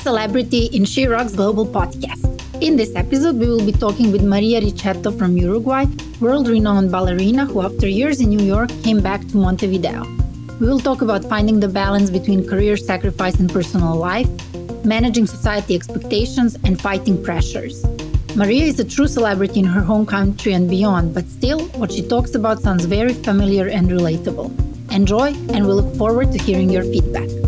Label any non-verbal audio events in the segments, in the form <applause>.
celebrity in She Rocks Global podcast. In this episode, we will be talking with Maria Riccetto from Uruguay, world renowned ballerina who, after years in New York, came back to Montevideo. We will talk about finding the balance between career sacrifice and personal life, managing society expectations, and fighting pressures. Maria is a true celebrity in her home country and beyond, but still, what she talks about sounds very familiar and relatable. Enjoy, and we look forward to hearing your feedback.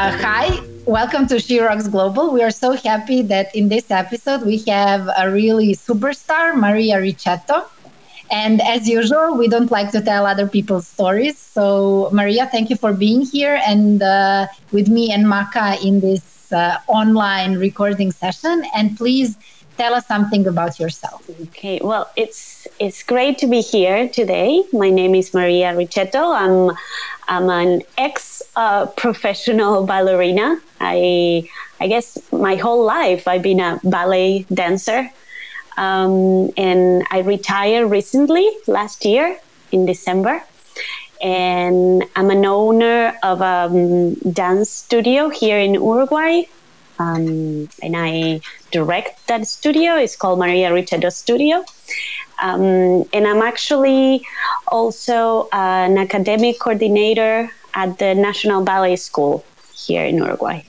Uh, hi, welcome to She Rocks Global. We are so happy that in this episode we have a really superstar, Maria Riccetto. And as usual, we don't like to tell other people's stories. So, Maria, thank you for being here and uh, with me and Maka in this uh, online recording session. And please tell us something about yourself. Okay, well, it's it's great to be here today. My name is Maria Riccetto. I'm I'm an ex uh, professional ballerina. I I guess my whole life I've been a ballet dancer, um, and I retired recently last year in December. And I'm an owner of a um, dance studio here in Uruguay um, and I direct that studio. It's called Maria Riccetto Studio. Um, and I'm actually also an academic coordinator at the National Ballet School here in Uruguay.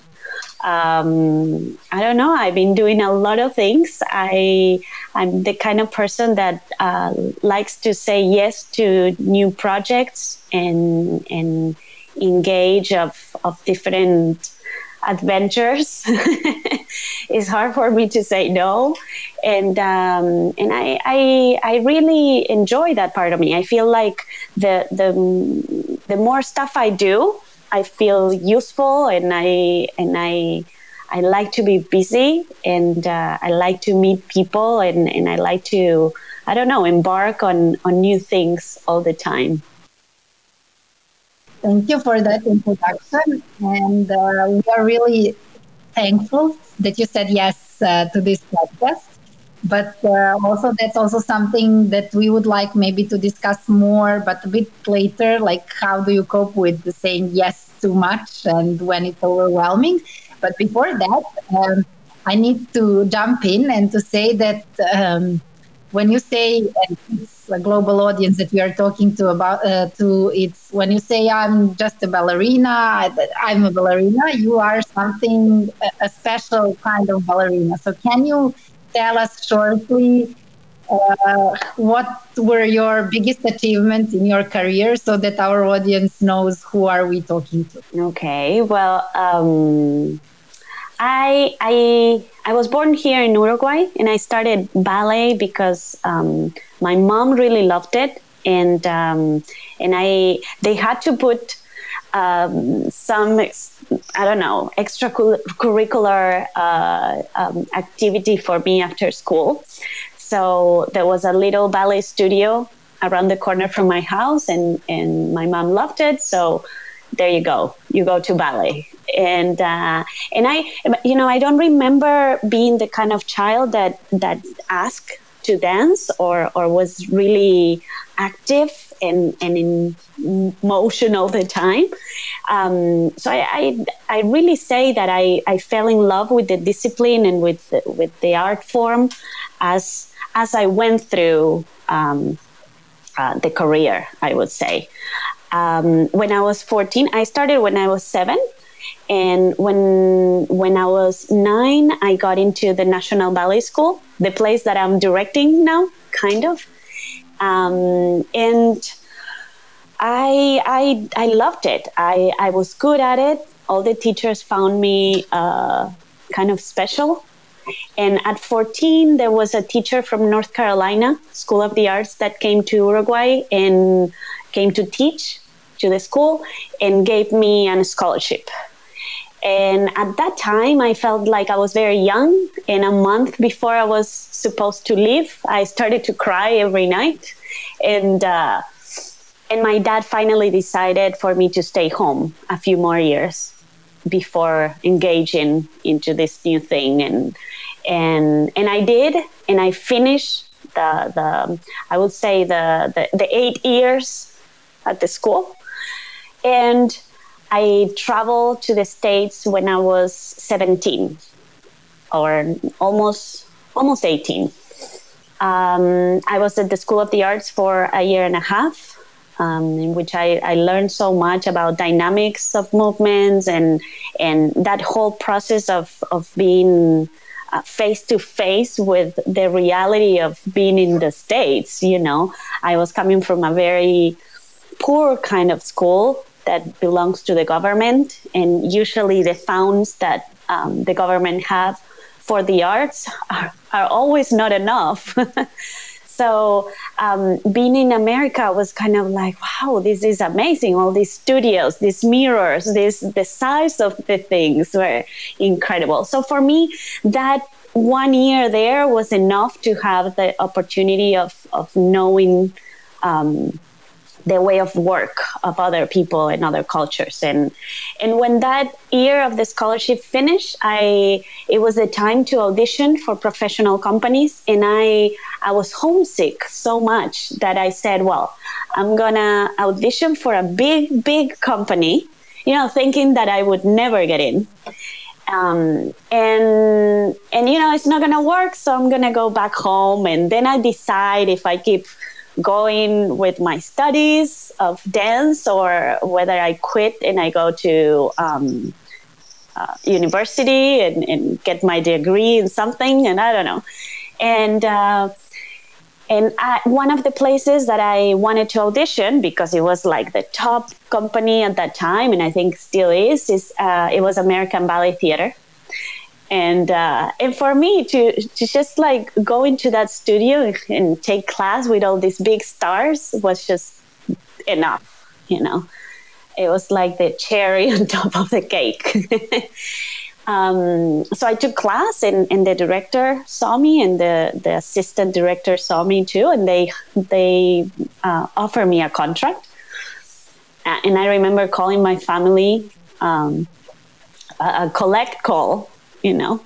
Um, I don't know. I've been doing a lot of things. I I'm the kind of person that uh, likes to say yes to new projects and and engage of of different adventures. <laughs> it's hard for me to say no, and um, and I, I I really enjoy that part of me. I feel like the the the more stuff I do, I feel useful, and I and I. I like to be busy and uh, I like to meet people and, and I like to, I don't know, embark on, on new things all the time. Thank you for that introduction. And uh, we are really thankful that you said yes uh, to this podcast. But uh, also, that's also something that we would like maybe to discuss more, but a bit later. Like, how do you cope with saying yes too much and when it's overwhelming? But before that, um, I need to jump in and to say that um, when you say, and it's a global audience that we are talking to about, uh, to it's when you say I'm just a ballerina, I'm a ballerina, you are something, a special kind of ballerina. So can you tell us shortly uh, what were your biggest achievements in your career so that our audience knows who are we talking to? Okay, well, um, I I I was born here in Uruguay, and I started ballet because um, my mom really loved it, and um, and I they had to put um, some I don't know extracurricular uh, um, activity for me after school. So there was a little ballet studio around the corner from my house, and and my mom loved it. So there you go. You go to ballet. And uh, and i you know i don't remember being the kind of child that that asked to dance or or was really active and and in motion all the time. Um, so I, I, I really say that I I fell in love with the discipline and with the, with the art form as as I went through um, uh, the career I would say um, when I was 14. I started when I was seven. And when when I was nine, I got into the National Ballet School, the place that I'm directing now, kind of. Um, and I, I I loved it. I, I was good at it. All the teachers found me uh, kind of special. And at 14, there was a teacher from North Carolina School of the Arts that came to Uruguay and came to teach to the school and gave me a scholarship. And at that time, I felt like I was very young. And a month before I was supposed to leave, I started to cry every night. And uh, and my dad finally decided for me to stay home a few more years before engaging into this new thing. And and and I did, and I finished the the I would say the the, the eight years at the school and I traveled to the States when I was 17 or almost almost 18. Um, I was at the School of the Arts for a year and a half, um, in which I, I, learned so much about dynamics of movements and and that whole process of of being face to face with the reality of being in the states. You know, I was coming from a very poor kind of school that belongs to the government, and usually the funds that um, the government have for the arts are, are always not enough. <laughs> so um, being in America was kind of like, wow, this is amazing. All these studios, these mirrors, this the size of the things were incredible. So for me, that one year there was enough to have the opportunity of of knowing. Um, the way of work of other people and other cultures. And and when that year of the scholarship finished i it was a time to audition for professional companies. And i i was homesick so much that i said well i'm gonna audition for a big big company you know thinking that i would never get in. Um, and and you know it's not gonna work so i'm gonna go back home. And then i decide if i keep going with my studies of dance or whether I quit and I go to um, uh, university and, and, get my degree in something, and I don't know. And uh, and I, one of the places that I wanted to audition because it was like the top company at that time, and I think still is, is uh, it was American Ballet Theater and uh, and for me to to just like go into that studio and take class with all these big stars was just enough you know? It was like the cherry <laughs> on top of the cake. <laughs> Um, so i took class and, and the director saw me and the, the assistant director saw me too. And they they uh, offered me a contract. Uh, and i remember calling my family um, a, a collect call you know,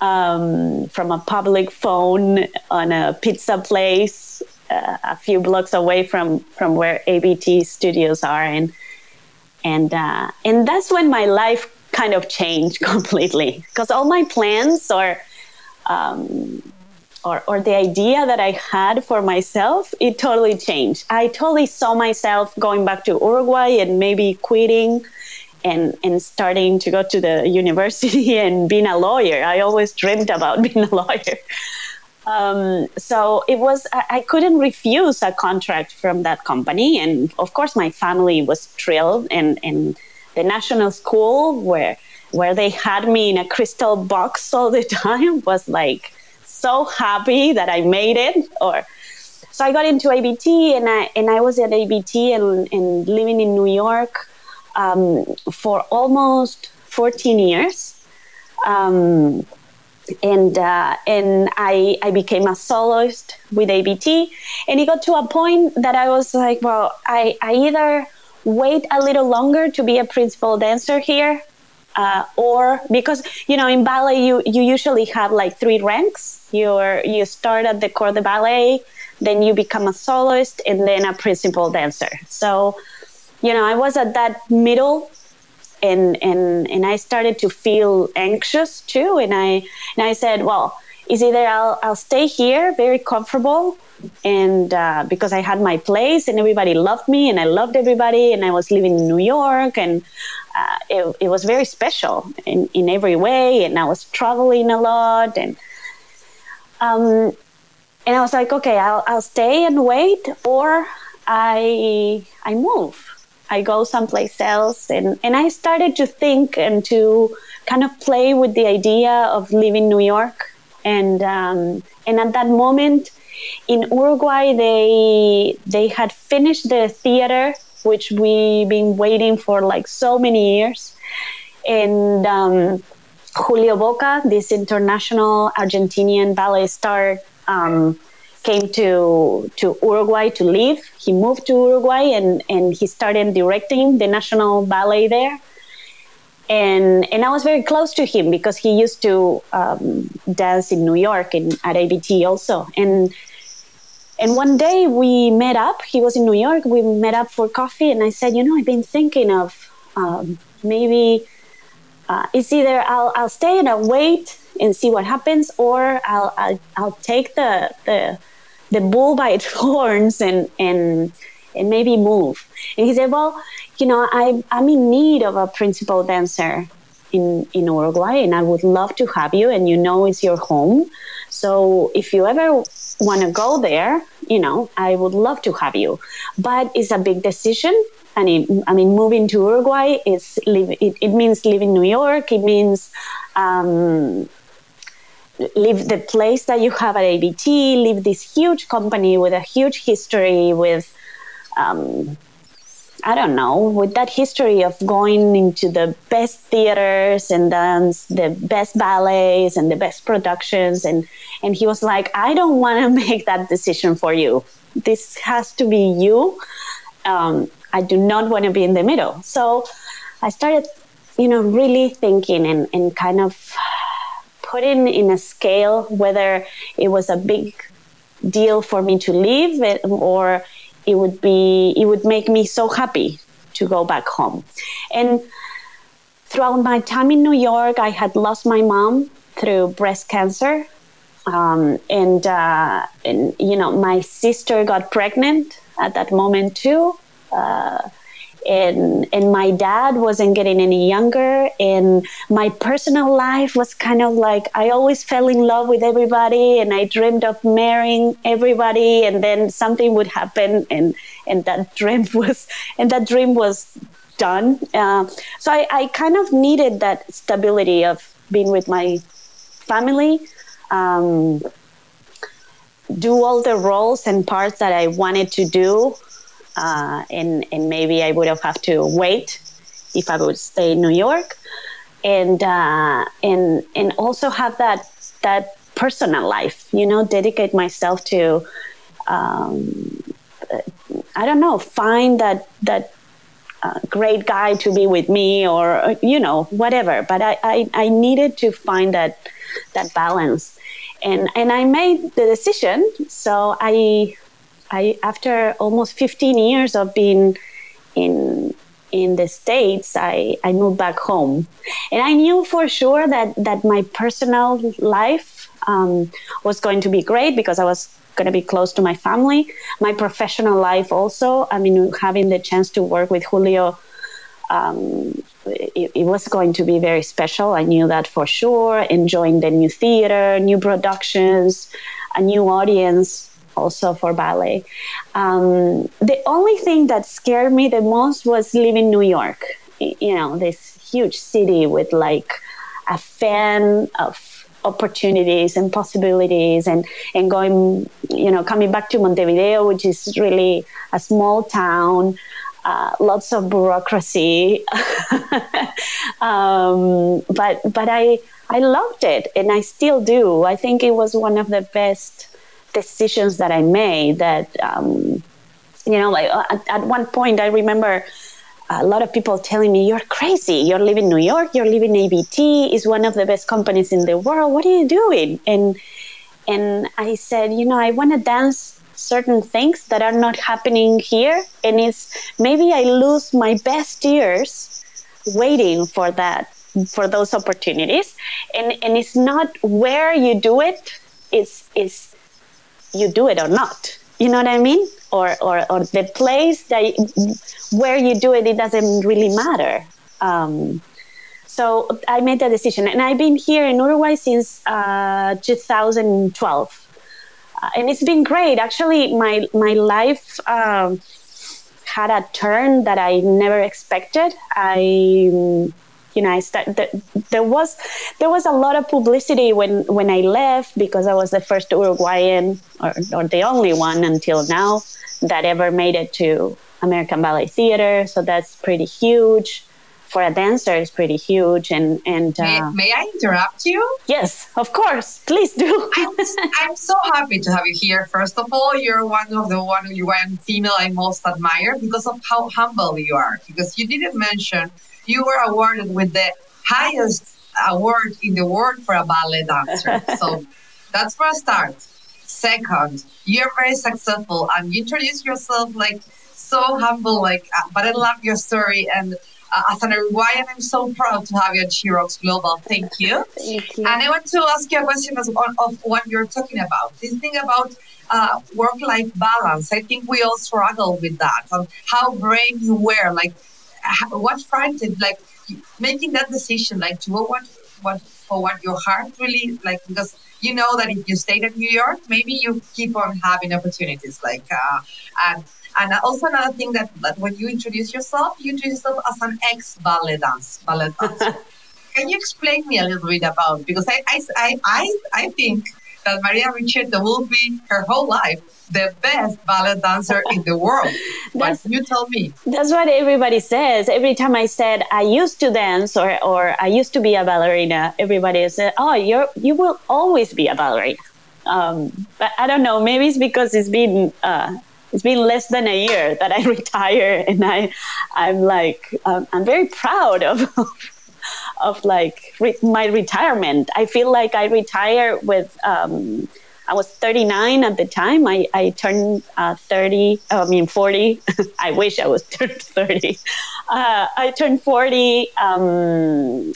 um, from a public phone on a pizza place uh, a few blocks away from from where ABT studios are, and and uh, and that's when my life kind of changed <laughs> completely because all my plans or um, or, or the idea that I had for myself, it totally changed. I totally saw myself going back to Uruguay and maybe quitting and and starting to go to the <laughs> university and being a lawyer. I always dreamed about <laughs> being a lawyer. Um, so it was I, I, couldn't refuse a contract from that company, and of course my family was thrilled. And and the national school where where they had me in a crystal box <laughs> all the time was like so happy that I made it. Or so I got into ABT, and I and I was at ABT and, and living in New York um, for almost 14 years. Um, and uh, and I, I became a soloist with ABT. And it got to a point that I was like, well, I, I either wait a little longer to be a principal dancer here, uh, or because you know in ballet you you usually have like three ranks. You're you start at the corps de ballet, then you become a soloist, and then a principal dancer. So you know, I was at that middle and and and I started to feel anxious too. And I and I said, well, is either I'll I'll stay here, very comfortable, and uh, because I had my place and everybody loved me and I loved everybody and I was living in New York and uh, it, it was very special in, in every way and I was traveling a lot and um, and I was like, okay, I'll I'll stay and wait or I I move I go someplace else. And, and I started to think and to kind of play with the idea of leaving New York. And, um, and at that moment in Uruguay, they, they had finished the theater, which we've been waiting for like so many years. And um, Julio Bocca, this international Argentinian ballet star, um, came to to Uruguay to live. He moved to Uruguay and and he started directing the national ballet there. And and I was very close to him because he used to um, dance in New York and at ABT also. And and one day we met up. He was in New York. We met up for coffee, and I said, you know, I've been thinking of um, maybe uh, it's either I'll, I'll stay and I'll wait and see what happens, or I'll, I'll, I'll take the, the, the bull by its <laughs> horns and, and, and maybe move. And he said, well, you know, I, I'm in need of a principal dancer in, in Uruguay and I would love to have you and you know it's your home. So if you ever want to go there, you know, I would love to have you. But it's a big decision. And it, I mean, moving to Uruguay is it, it means leaving New York. It means um, leave the place that you have at ABT, leave this huge company with a huge history, with um, I don't know, with that history of going into the best theaters and dance, the best ballets and the best productions, and and he was like, I don't want to <laughs> make that decision for you. This has to be you. Um, I do not want to be in the middle. So I started, you know, really thinking and, and kind of putting in in a scale whether it was a big deal for me to leave it, or it would be it would make me so happy to go back home. And throughout my time in New York, I had lost my mom through breast cancer. Um, and, uh, and, you know, my sister got pregnant at that moment too. Uh, and and my dad wasn't getting any younger and my personal life was kind of like i always fell in love with everybody and i dreamed of marrying everybody and then something would happen and and that dream <laughs> was and that dream was done. Uh, so I, I kind of needed that stability of being with my family um, do all the roles and parts that i wanted to do uh, and and maybe I would have had to wait if I would stay in New York, and uh, and and also have that that personal life, you know, dedicate myself to. Um, I don't know, find that that uh, great guy to be with me, or you know, whatever. But I, I, I needed to find that that balance, and and I made the decision. So I I after almost 15 years of being in in the states, I, I moved back home, and I knew for sure that that my personal life um, was going to be great because I was going to be close to my family. My professional life also. I mean, having the chance to work with Julio. Um, it, it, was going to be very special. I knew that for sure. Enjoying the new theater, new productions, a new audience also for ballet. Um, the only thing that scared me the most was leaving New York. You know, this huge city with like a fan of opportunities and possibilities and, and going, you know, coming back to Montevideo, which is really a small town. Uh, lots of bureaucracy, <laughs> um, but but I I loved it and I still do. I think it was one of the best decisions that I made that, um, you know, like uh, at, at, one point I remember a lot of people telling me, you're crazy. You're living New York. You're living ABT is one of the best companies in the world. What are you doing? And, and I said, you know, I want to dance certain things that are not happening here. And it's maybe I lose my best years waiting for that for those opportunities and and it's not where you do it it's it's you do it or not. You know what I mean? Or, or, or the place that where you do it, it doesn't really matter. Um, so I made that decision, and I've been here in Uruguay since uh, 2012, uh, and it's been great. Actually, my my life um, had a turn that I never expected. I you know, I start, the, there was there was a lot of publicity when when I left because I was the first Uruguayan or, or the only one until now that ever made it to American Ballet Theater. So that's pretty huge for a dancer. It's pretty huge. And and uh, may, may, I interrupt you? Yes, of course. Please do. I'm, I'm so happy to have you here. First of all, you're one of the one Uruguayan female I most admire because of how humble you are. Because you didn't mention you were awarded with the highest award in the world for a ballet dancer. so that's for a start. Second, you're very successful and you introduce yourself like so humble, like, uh, but I love your story. And uh, as an Uruguayan, I'm so proud to have you at Rocks Global. Thank you. <laughs> Thank you. And I want to ask you a question as one of what you're talking about. This thing about uh, work-life balance. I think we all struggle with that. On how brave you were, like what frightened, like making that decision, like to what what for what your heart really like because you know that if you stayed in New York, maybe you keep on having opportunities like uh, and and also another thing that, that when you introduce yourself, you introduce yourself as an ex ballet dance ballet dancer. <laughs> Can you explain me a little bit about because I I, I, I, I think that Maria Riccetto will be her whole life the best ballet dancer in the world. <laughs> But you tell me. That's what everybody says. Every time I said I used to dance or, or I used to be a ballerina, everybody said, "Oh, you're you will always be a ballerina." Um, but I don't know. Maybe it's because it's been uh, it's been less than a year that I <laughs> retire, and I I'm like um, I'm very proud of. <laughs> of like re- my retirement, I feel like I retire with um, I was 39 at the time. I, I turned uh, 30, I mean 40. <laughs> I wish I was <laughs> turned 30. Uh, I turned 40 um,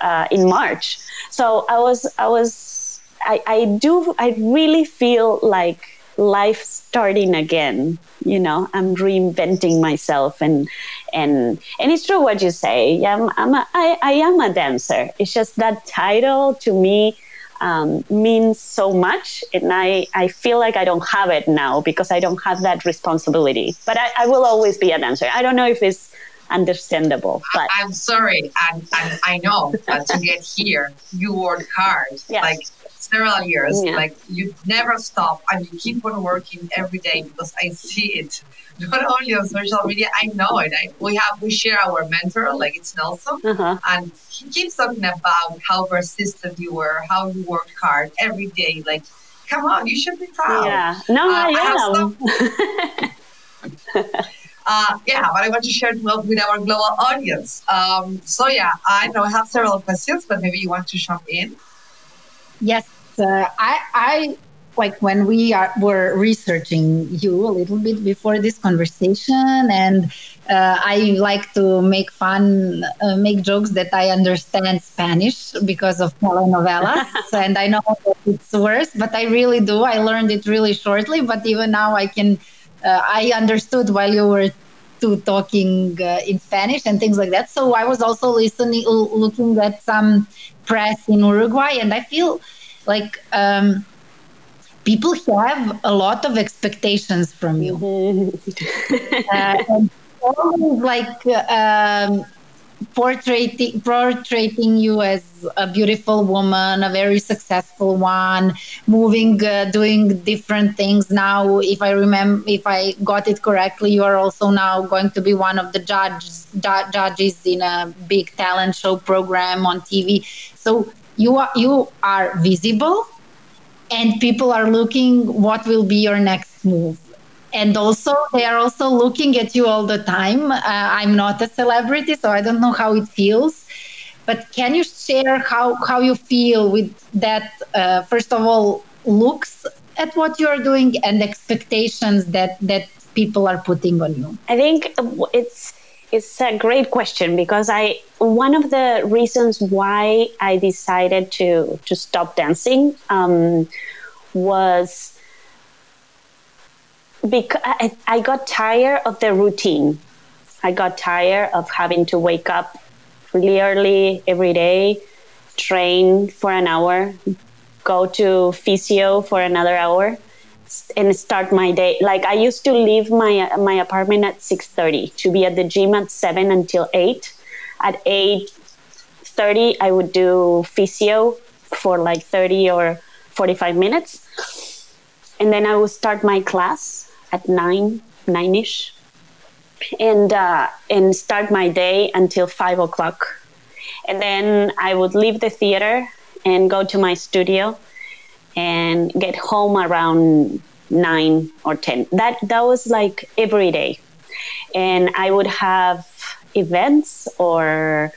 uh, in March. So I was, I was, I, I do, I really feel like life starting again. You know, I'm reinventing myself and, and, and it's true what you say. I'm, I'm a, I, I am a dancer. It's just that title to me um, means so much. And I, I feel like I don't have it now because I don't have that responsibility. But I, I will always be a dancer. I don't know if it's understandable. But I, am sorry, and, and I know that to get here, you work hard. Yes. Like several years. Yeah. Like you never stop and you keep on working every day because I see it not only on social media. I know it. I, we have we share our mentor, like it's Nelson, uh-huh. and he keeps talking about how persistent you were, how you worked hard every day. Like, come on, you should be proud. Yeah, no, uh, I am. <laughs> Uh, yeah, but I want to share it well with our global audience. Um, so yeah, I know I have several questions, but maybe you want to jump in. Yes, uh, I, I like when we are, were researching you a little bit before this conversation, and uh, I like to make fun, uh, make jokes that I understand Spanish because of telenovelas, <laughs> and I know it's worse, but I really do. I learned it really shortly, but even now I can. Uh, I understood while you were to talking uh, in Spanish and things like that. So I was also listening, looking at some press in Uruguay, and I feel like um, people have a lot of expectations from you. uh, <laughs> and always like um, portraying portraying you as a beautiful woman, a very successful one, moving, uh, doing different things. Now, if I remember, if I got it correctly, you are also now going to be one of the judges ju- judges in a big talent show program on TV. So you are you are visible and people are looking what will be your next move. And also they are also looking at you all the time. Uh, i'm not a celebrity so i don't know how it feels. But can you share how how you feel with that uh, first of all looks at what you're doing and expectations that that people are putting on you? I think it's it's a great question because I one of the reasons why I decided to to stop dancing um, was because I, I got tired of the routine. I got tired of having to wake up really early every day, train for an hour, go to physio for another hour, and start my day. Like I used to leave my my apartment at six thirty to be at the gym at seven until eight. At eight thirty, I would do physio for like thirty or forty five minutes, and then I would start my class at nine nine ish, and uh, and start my day until five o'clock, and then I would leave the theater and go to my studio and get home around nine or ten. That that was like every day, and I would have events or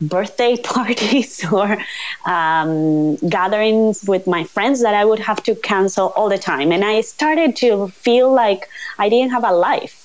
birthday <laughs> parties or um, gatherings with my friends that I would have to cancel all the time, and I started to feel like I didn't have a life.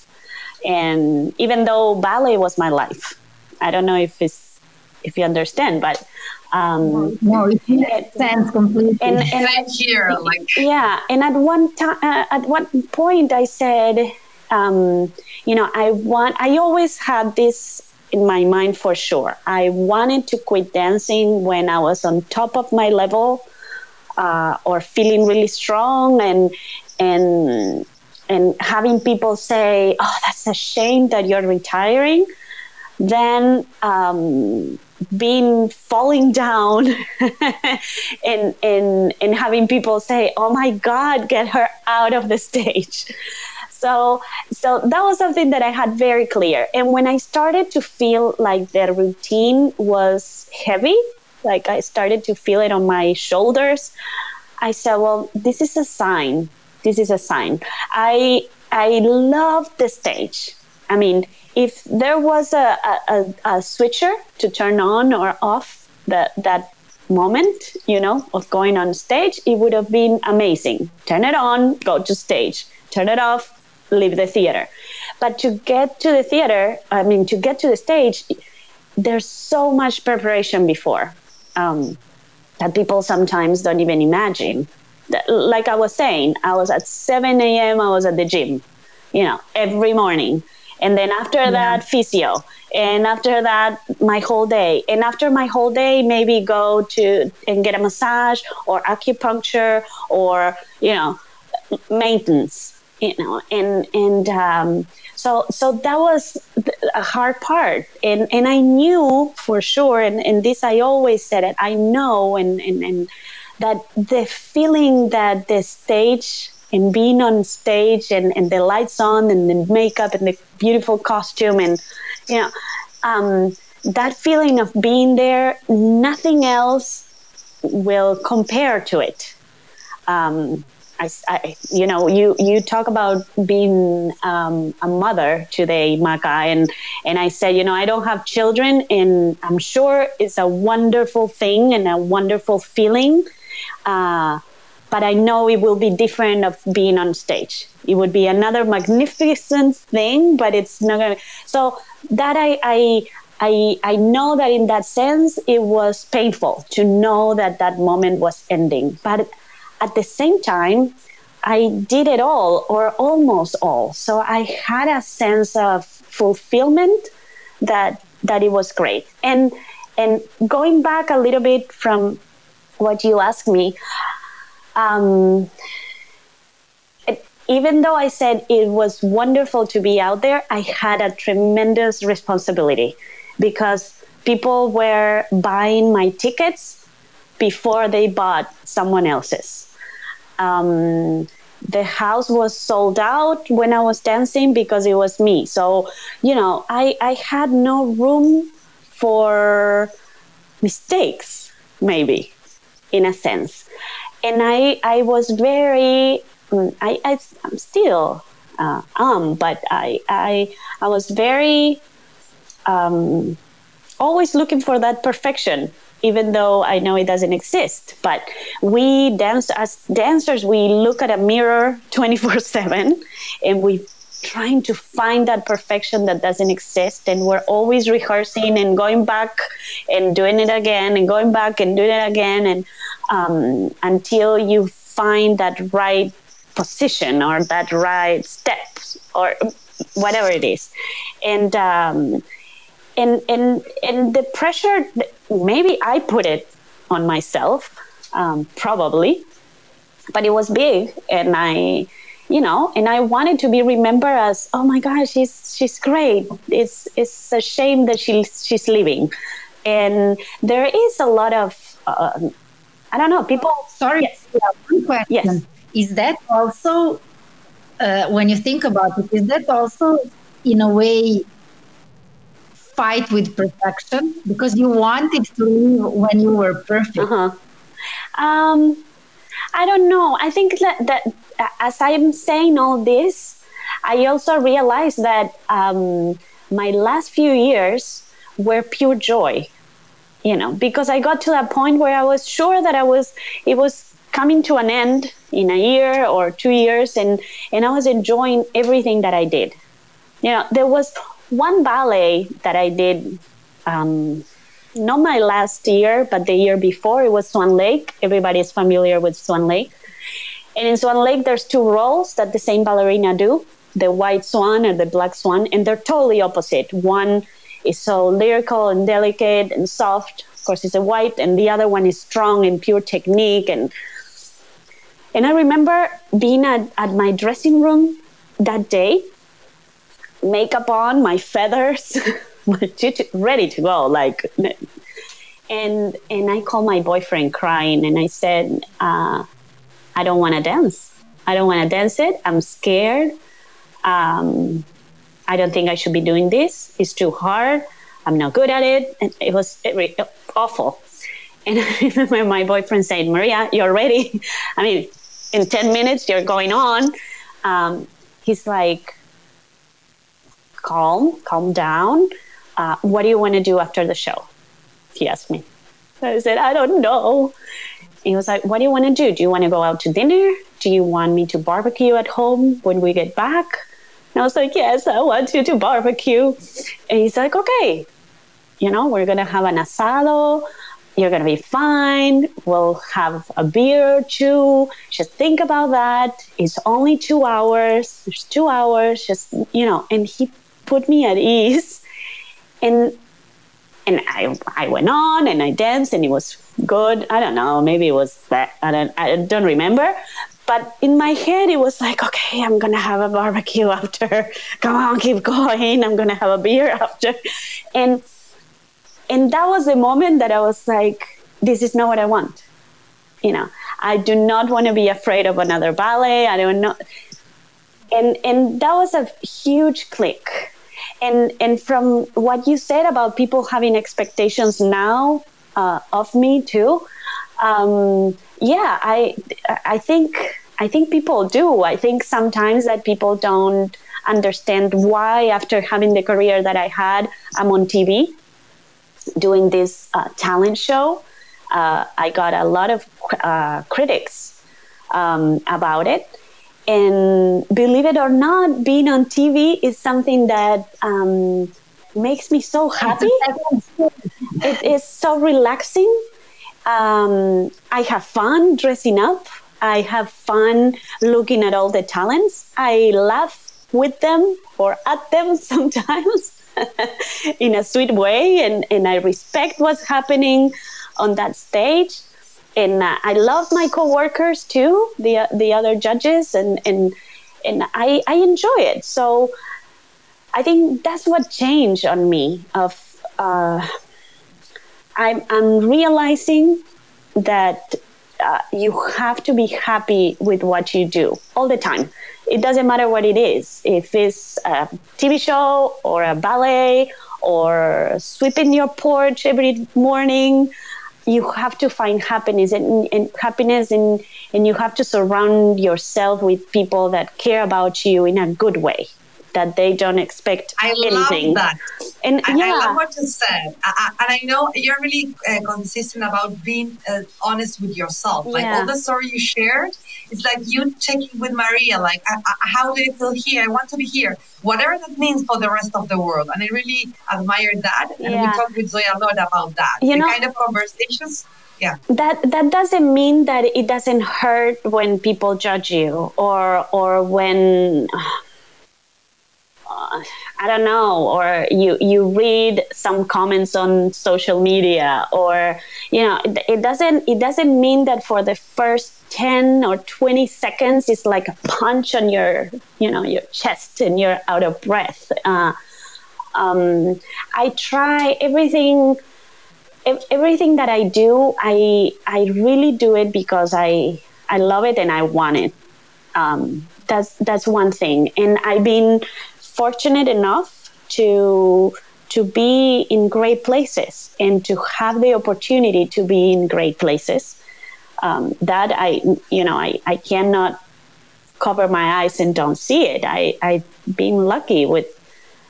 And even though ballet was my life, I don't know if it's if you understand, but um, no, it makes sense completely. And, and I here, like yeah, and at one time, uh, at one point, I said, um, you know, I want. I always had this in my mind for sure. I wanted to quit dancing when I was on top of my level, uh, or feeling really strong, and and and having people say, "Oh, that's a shame that you're retiring." Then um, being falling down <laughs> and, and and having people say oh my god get her out of the stage. So so that was something that i had very clear. And when i started to feel like the routine was heavy like i started to feel it on my shoulders i said well this is a sign. This is a sign. I i love the stage. I mean if there was a, a, a switcher to turn on or off that that moment, you know, of going on stage, it would have been amazing. Turn it on, go to stage. Turn it off, leave the theater. But to get to the theater, I mean, to get to the stage, there's so much preparation before um, that people sometimes don't even imagine. Like I was saying, I was at 7 a.m., I was at the gym, you know, every morning and then after yeah. that physio. And after that my whole day. And after my whole day maybe go to and get a massage or acupuncture or you know maintenance you know and and um, so so that was a hard part. And and i knew for sure and, and this i always said it i know and and, and that the feeling that the stage and being on stage and, and the lights on and the makeup and the beautiful costume and you know um, that feeling of being there nothing else will compare to it um, I, I, you know, you, you talk about being um, a mother today, Maca, and and I said, you know, I don't have children, and I'm sure it's a wonderful thing and a wonderful feeling. Uh, but I know it will be different of being on stage. It would be another magnificent thing, but it's not gonna. So that I I I I know that in that sense it was painful to know that that moment was ending, but at the same time. I did it all or almost all. So I had a sense of fulfillment that that it was great. And and going back a little bit from what you asked me, um, even though I said it was wonderful to be out there, I had a tremendous responsibility because people were buying my tickets before they bought someone else's. Um, the house was sold out when I was dancing because it was me. So, you know, I, I had no room for mistakes, maybe, in a sense and I I was very mm, I, I am still uh, um but I I I was very um, always looking for that perfection even though I know it doesn't exist. But we dance as dancers, we look at a mirror <laughs> 24 7 and we trying to find that perfection that doesn't exist and we're always rehearsing and going back and doing it again and going back and doing it again and um, until you find that right position or that right step or whatever it is. And um, and and and the pressure maybe i put it on myself um, probably but it was big and i you know and i wanted to be remembered as oh my gosh she's she's great. It's it's a shame that she's she's leaving. And there is a lot of uh, i don't know people sorry yes. yeah, one question yes. is that also uh, when you think about it is that also in a way fight with perfection because you wanted to live when you were perfect uh-huh. um, I don't know. I think that, that as I'm saying all this, I also realized that um, my last few years were pure joy. You know, because I got to that point where I was sure that I was it was coming to an end in a year or two years, and and I was enjoying everything that I did. You know, there was one ballet that I did um, not my last year, but the year before, it was Swan Lake. Everybody is familiar with Swan Lake. And in Swan Lake, there's two roles that the same ballerina do the white swan and the black swan, and they're totally opposite. One is so lyrical and delicate and soft. Of course, it's a white, and the other one is strong and pure technique. And and I remember being at, at my dressing room that day, makeup on, my feathers, <laughs> ready to go, like. And and I called my boyfriend crying, and I said, uh, I don't want to dance. I don't want to dance it. I'm scared. Um, I don't think I should be doing this. It's too hard. I'm not good at it. And it was awful. And <laughs> I remember my boyfriend said, Maria, you're ready. <laughs> I mean, in 10 minutes, you're going on. Um, he's like, calm, calm down. Uh, what do you want to do after the show? He asked me. I said, I don't know. He was like, What do you want to do? Do you want to go out to dinner? Do you want me to barbecue at home when we get back? And I was like, Yes, I want you to barbecue. And he's like, Okay, you know, we're going to have an asado. You're going to be fine. We'll have a beer or two. Just think about that. It's only two hours. There's two hours. Just, you know, and he put me at ease. And and I, I went on and I danced and it was good. I don't know, maybe it was that. I don't, I don't remember. But in my head, it was like, okay, I'm gonna have a barbecue <laughs> after. Come on, keep going. I'm gonna have a beer <laughs> after, and and that was the moment that I was like, this is not what I want. You know, I do not want to be afraid of another ballet. I don't know, and and that was a huge click and and from what you said about people having expectations now uh, of me too um, yeah i i think i think people do i think sometimes that people don't understand why after having the career that i had i'm on tv doing this uh, talent show uh, i got a lot of uh, critics um, about it and believe it or not, being on TV is something that um, makes me so happy. <laughs> it is so relaxing. Um, I have fun dressing up. I have fun looking at all the talents. I laugh with them or at them <laughs> sometimes <laughs> in a sweet way, and, and I respect what's happening on that stage and uh, I love my coworkers too, the the other judges, and and and I I enjoy it. So I think that's what changed on me. Of uh, I'm I'm realizing that uh, you have to be happy with what you do all the time. It doesn't matter what it is. If it's a TV show or a ballet or sweeping your porch every morning you have to find happiness and, and happiness and, and you have to surround yourself with people that care about you in a good way that they don't expect I anything. love that. And I, yeah, I love what you said. I, I, and I know you're really uh, consistent about being uh, honest with yourself. Like Yeah. all the story you shared, it's like you checking with Maria, like, I, I, how do you feel here? I want to be here. Whatever that means for the rest of the world. And I really admire that. And Yeah. we talked with Zoya a lot about that. You the know- kind of conversations. Yeah. that that doesn't mean that it doesn't hurt when people judge you or or when uh, I don't know, or you you read some comments on social media, or you know, it, it doesn't it doesn't mean that for the first ten or twenty seconds it's like a punch on your you know your chest and you're out of breath. Uh, um, I try everything everything that I do, I I really do it because I I love it and I want it. Um, that's that's one thing, and I've been fortunate enough to to be in great places and to have the opportunity to be in great places. Um, that I you know I I cannot cover my eyes and don't see it. I I've been lucky with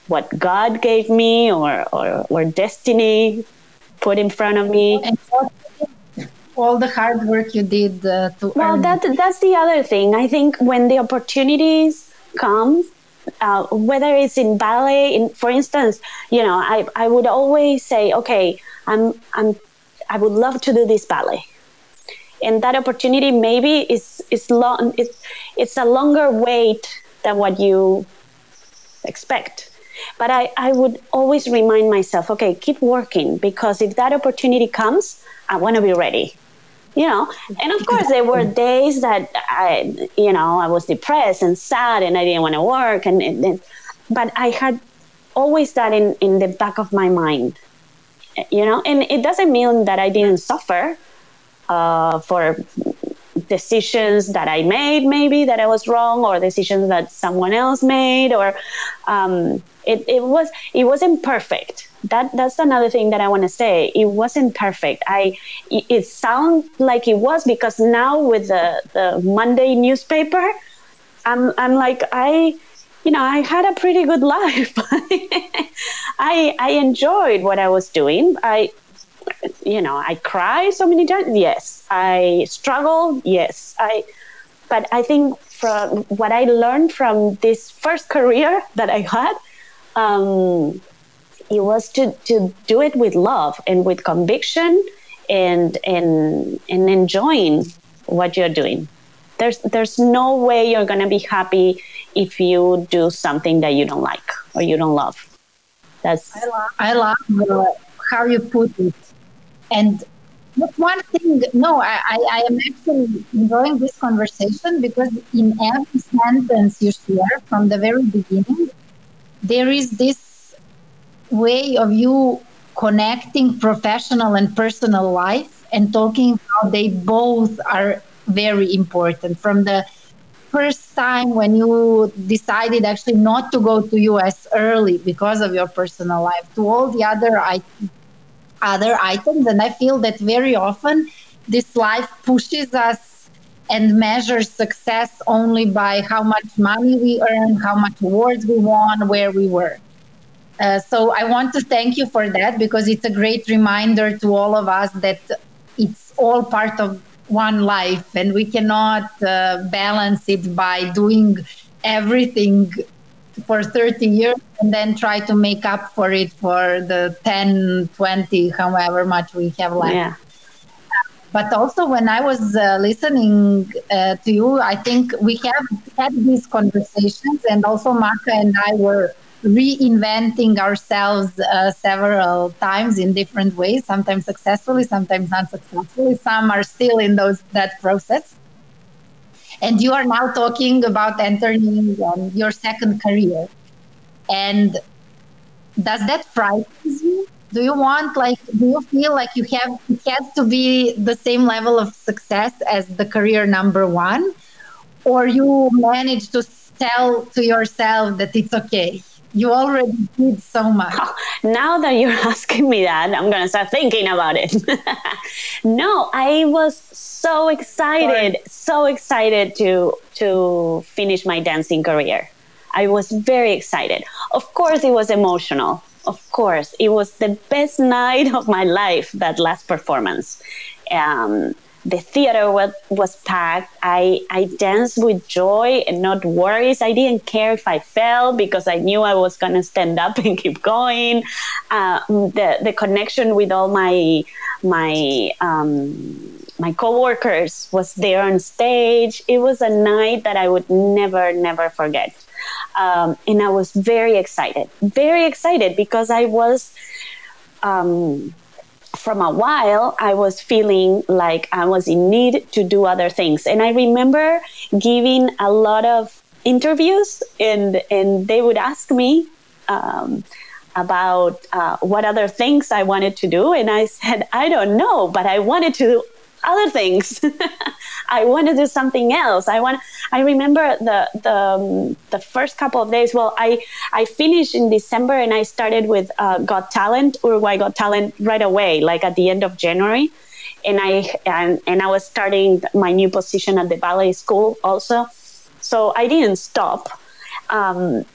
what God gave me or or, or destiny put in front of me. All- all the hard work you did uh, to Well, earn that that's the other thing. I think when the opportunities come, uh, whether it's in ballet, in for instance, you know, I, I would always say, okay, I'm I'm I would love to do this ballet, and that opportunity maybe is is long. It's it's a longer wait than what you expect. But I, I would always remind myself, okay, keep working because if that opportunity comes, I want to be ready you know? And of course there were days that i you know i was depressed and sad and i didn't want to work and, and, but i had always that in in the back of my mind you know? And it doesn't mean that i didn't suffer uh, for decisions that i made maybe that i was wrong or decisions that someone else made or um, it, it was it wasn't perfect that that's another thing that I want to say. It wasn't perfect. I it, it sounds like it was because now with the the Monday newspaper, I'm I'm like I you know I had a pretty good <laughs> life. I I enjoyed what I was doing. I you know I cry so many times. Yes, I struggle Yes, I. But I think from what I learned from this first career <laughs> that I had. Um, it was to, to do it with love and with conviction and and and enjoying what you're doing. There's there's no way you're to be happy if you do something that you don't like or you don't love. That's i love, I love how you put it. And one thing no I, I am actually enjoying this conversation because in every sentence you share from the very beginning there is this way of you connecting professional and personal life and talking how they both are very important. From the first time when you decided actually not to go to US early because of your personal life to all the other other items and I feel that very often this life pushes us and measure success only by how much money we earn, how much awards we won, where we were. Uh, so I want to thank you for that because it's a great reminder to all of us that it's all part of one life and we cannot uh, balance it by doing everything for 30 years and then try to make up for it for the 10 20 however much we have left yeah. But also when i was uh, listening uh, to you i think we have had these conversations and also Maca and i were reinventing ourselves uh, several times in different ways sometimes successfully sometimes unsuccessfully some are still in those that process. And you are now talking about entering um, your second career. And does that frighten you do you want like do you feel like you have it has to be the same level of success as the career number one or you manage to tell to yourself that it's okay you already did so much. <laughs> Now that you're <laughs> asking me that, I'm going to start thinking about it. <laughs> no, I was so excited, Sorry. so excited to to finish my dancing career. I was very excited. Of course, it was emotional. Of course, it was the best night of my life. That last performance. Um, the theater was, was packed. I, I danced with joy and not worries. I didn't care if I fell because I knew I was going to stand up <laughs> and keep going. Uh, the, the connection with all my, my, um, my coworkers was there on stage. It was a night that I would never, never forget. Um, and I was very excited, very excited because I was, um, from a while, I was feeling like I was in need to do other things. And I remember giving a lot of interviews, and, and they would ask me um, about uh, what other things I wanted to do. And I said, I don't know, but I wanted to do other things. <laughs> I want to do something else. I want. I remember the the um, the first couple of days. Well, I I finished in December and I started with uh, Got Talent, Uruguay Got Talent right away, like at the end of January, and I and and I was starting my new position at the ballet school also. So I didn't stop. Um,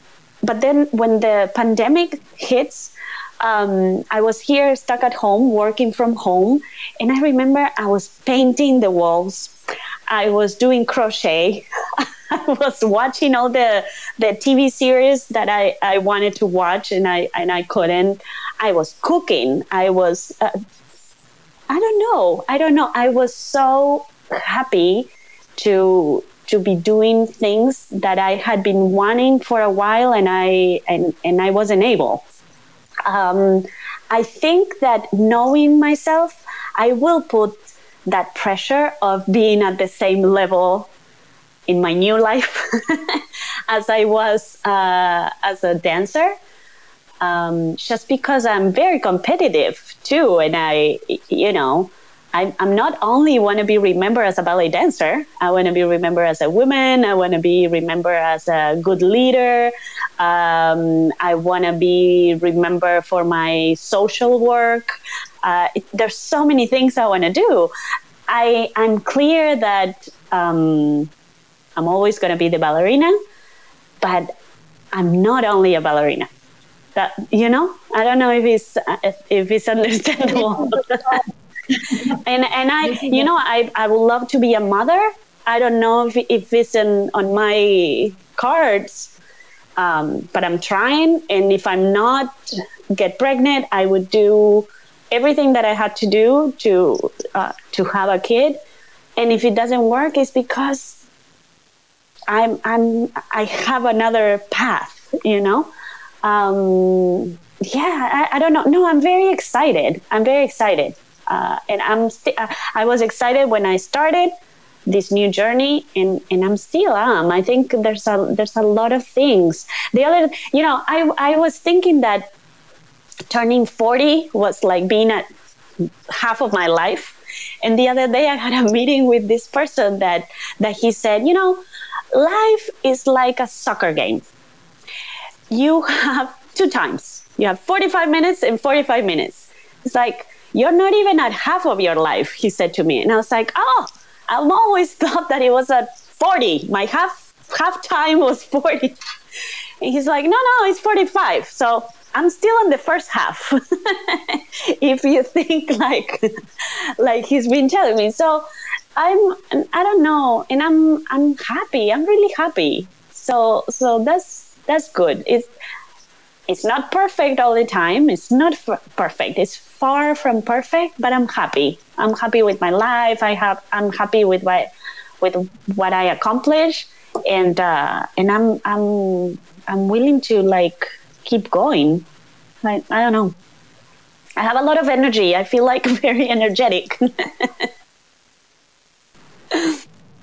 but then when the pandemic hits, um, I was here stuck at home, working from home. And I remember I was painting the walls, I was doing crochet, <laughs> I was watching all the the TV series that I, I wanted to watch and I and I couldn't. I was cooking. I was uh, I don't know. I don't know. I was so happy to to be doing things that I had been wanting for a while and I and, and I wasn't able. Um, I think that knowing myself, I will put that pressure of being at the same level in my new life <laughs> as I was uh, as a dancer. Um, just because I'm very competitive too, and I, you know, I, I'm not only want to be remembered as a ballet dancer. I want to be remembered as a woman. I want to be remembered as a good leader. Um, I want to be remembered for my social work. Uh, it, there's so many things I want to do. I I'm clear that um, I'm always going to be the ballerina, but I'm not only a ballerina. That you know, I don't know if it's if <laughs> it's understandable. <laughs> and and I, you know, I I would love to be a mother. I don't know if if it's in, on my cards, um, but I'm trying. And if I'm not get pregnant, I would do everything that I had to do to uh, to have a kid. And if it doesn't work, it's because I'm I'm I have another path. You know. Um, yeah, I, I don't know. No, I'm very excited. I'm very excited uh, and I'm st- uh, I was excited when I started this new journey and and I'm still am. I think there's a there's a lot of things. The other you know, I I was thinking that turning 40 was like being at half of my life. And the other day I had a <laughs> meeting with this person that that he said, you know, life is like a soccer game. You <laughs> have two times. You have 45 minutes and 45 minutes. It's like you're not even at half of your life, he said to me. And I was like, Oh, I've always <laughs> thought that it was at 40. My half half time was <laughs> 40. And he's like, No, no, it's 45. So I'm still in the first half. <laughs> if you think like like he's been telling me. So I'm I don't know, and I'm I'm happy. I'm really happy. So so that's that's good. It's it's not perfect all the time. It's not f- perfect. It's far from perfect, but I'm happy. I'm happy with my life. I have. I'm happy with what with what I accomplish, and uh, and I'm I'm I'm willing to like keep going. I I don't know. I have a lot of energy. I feel like <laughs> very energetic.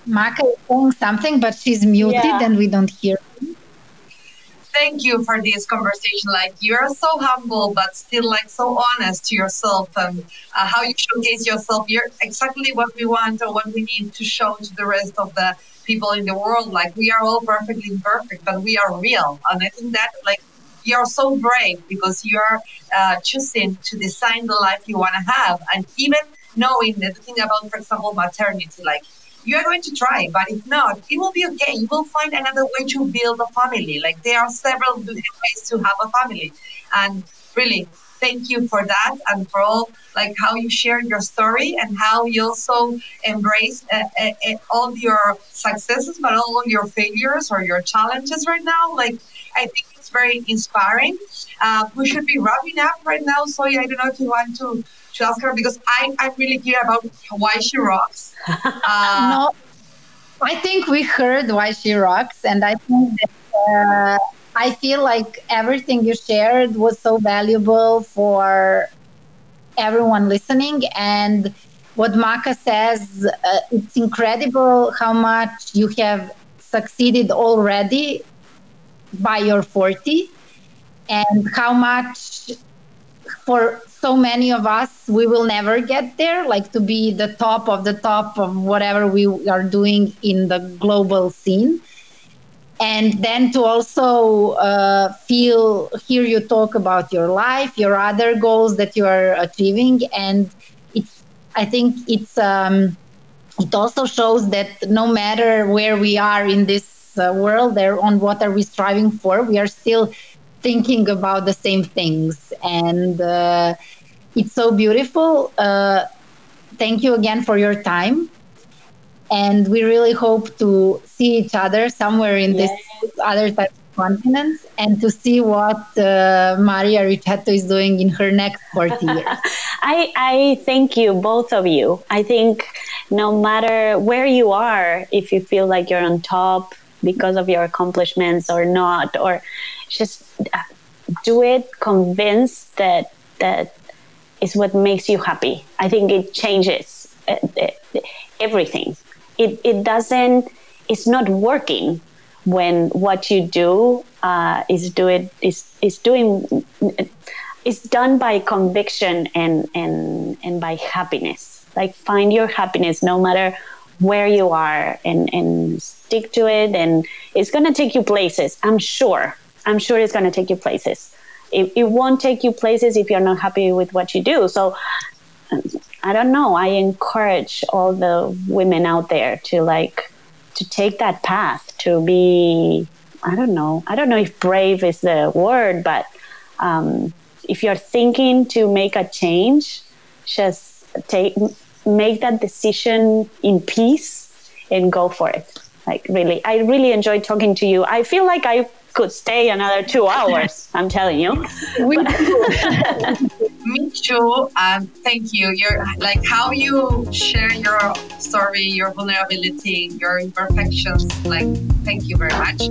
Maca is saying something, but she's muted yeah. and we don't hear thank you for this conversation. Like you're so humble, but still like so honest to yourself and uh, how you showcase yourself. You're exactly what we want or what we need to show to the rest of the people in the world. Like we are all perfectly imperfect, but we are real. And I think that like you're so brave because you're uh, choosing to design the life you want to have, and even knowing the thing about, for example, maternity, like you are going to try. But if not, it will be okay. You will find another way to build a family. Like there are several ways to have a family. And really, thank you for that and for all like how you share your story and how you also embrace uh, uh, all your successes but all your failures or your challenges right now like i think it's very inspiring uh, we should be wrapping up right now so i don't know if you want to to ask her because I, I'm really curious about why she rocks. <laughs> Uh, no, I think we heard why she rocks, and I think that uh, I feel like everything you shared was so valuable for everyone listening. And what Maca says, uh, it's incredible how much you have succeeded already by your 40 and how much for so many of us, we will never get there, like to be the top of the top of whatever we are doing in the global scene. And then to also uh, feel, hear you talk about your life, your other goals that you are achieving. And it's, I think it's, um, it also shows that no matter where we are in this uh, world, there on what are we striving for, we are still thinking about the same things. And uh, it's so beautiful. Uh, thank you again for your time. and we really hope to see each other somewhere in yes. this other type of continents and to see what uh, Maria Riccetto is doing in her next 40 years. <laughs> I, I thank you, both of you. I think no matter where you are, if you feel like you're on top because of your accomplishments or not, or just uh, do it convinced that that is what makes you happy. I think it changes uh, everything. It, it doesn't it's not working when what you do uh, is do it is is doing it's done by conviction and and and by happiness. Like find your happiness no matter where you are and and stick to it. And it's going to take you places i'm sure i'm sure it's going to take you places it, it won't take you places if you're not happy with what you do so I don't know. I encourage all the women out there to like to take that path to be. I don't know. I don't know if brave is the word, but um, if you're thinking to make a change, just take make that decision in peace and go for it. Like really, I really enjoyed talking to you. I feel like I could stay another two hours. I'm telling you. <laughs> Me too. And thank you. You're like how you share your story, your vulnerability, your imperfections. Like, thank you very much.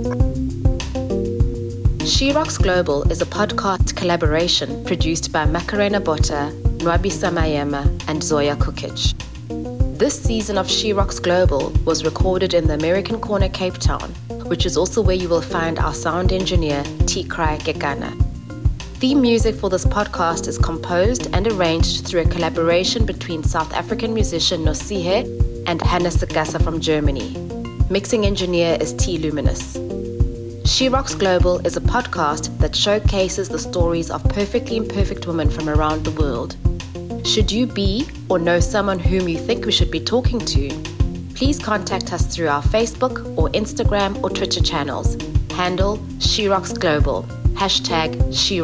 She Rocks Global is a podcast collaboration produced by Macarena Botta, Nwabisa Mayema, and Zoya Kukic. This season of She Rocks Global was recorded in the American Corner, Cape Town, which is also where you will find our sound engineer, T. Cry Gegana. Theme music for this podcast is composed and arranged through a collaboration between South African musician Nosihe and Hannah Sagasa from Germany. Mixing engineer is T. Luminous. She Rocks Global is a podcast that showcases the stories of perfectly imperfect women from around the world. Should you be or know someone whom you think we should be talking to, please contact us through our Facebook or Instagram or Twitter channels. Handle She Rocks Global. Hashtag She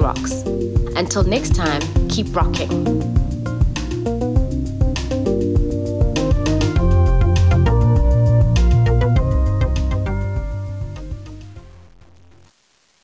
Until next time, keep rocking.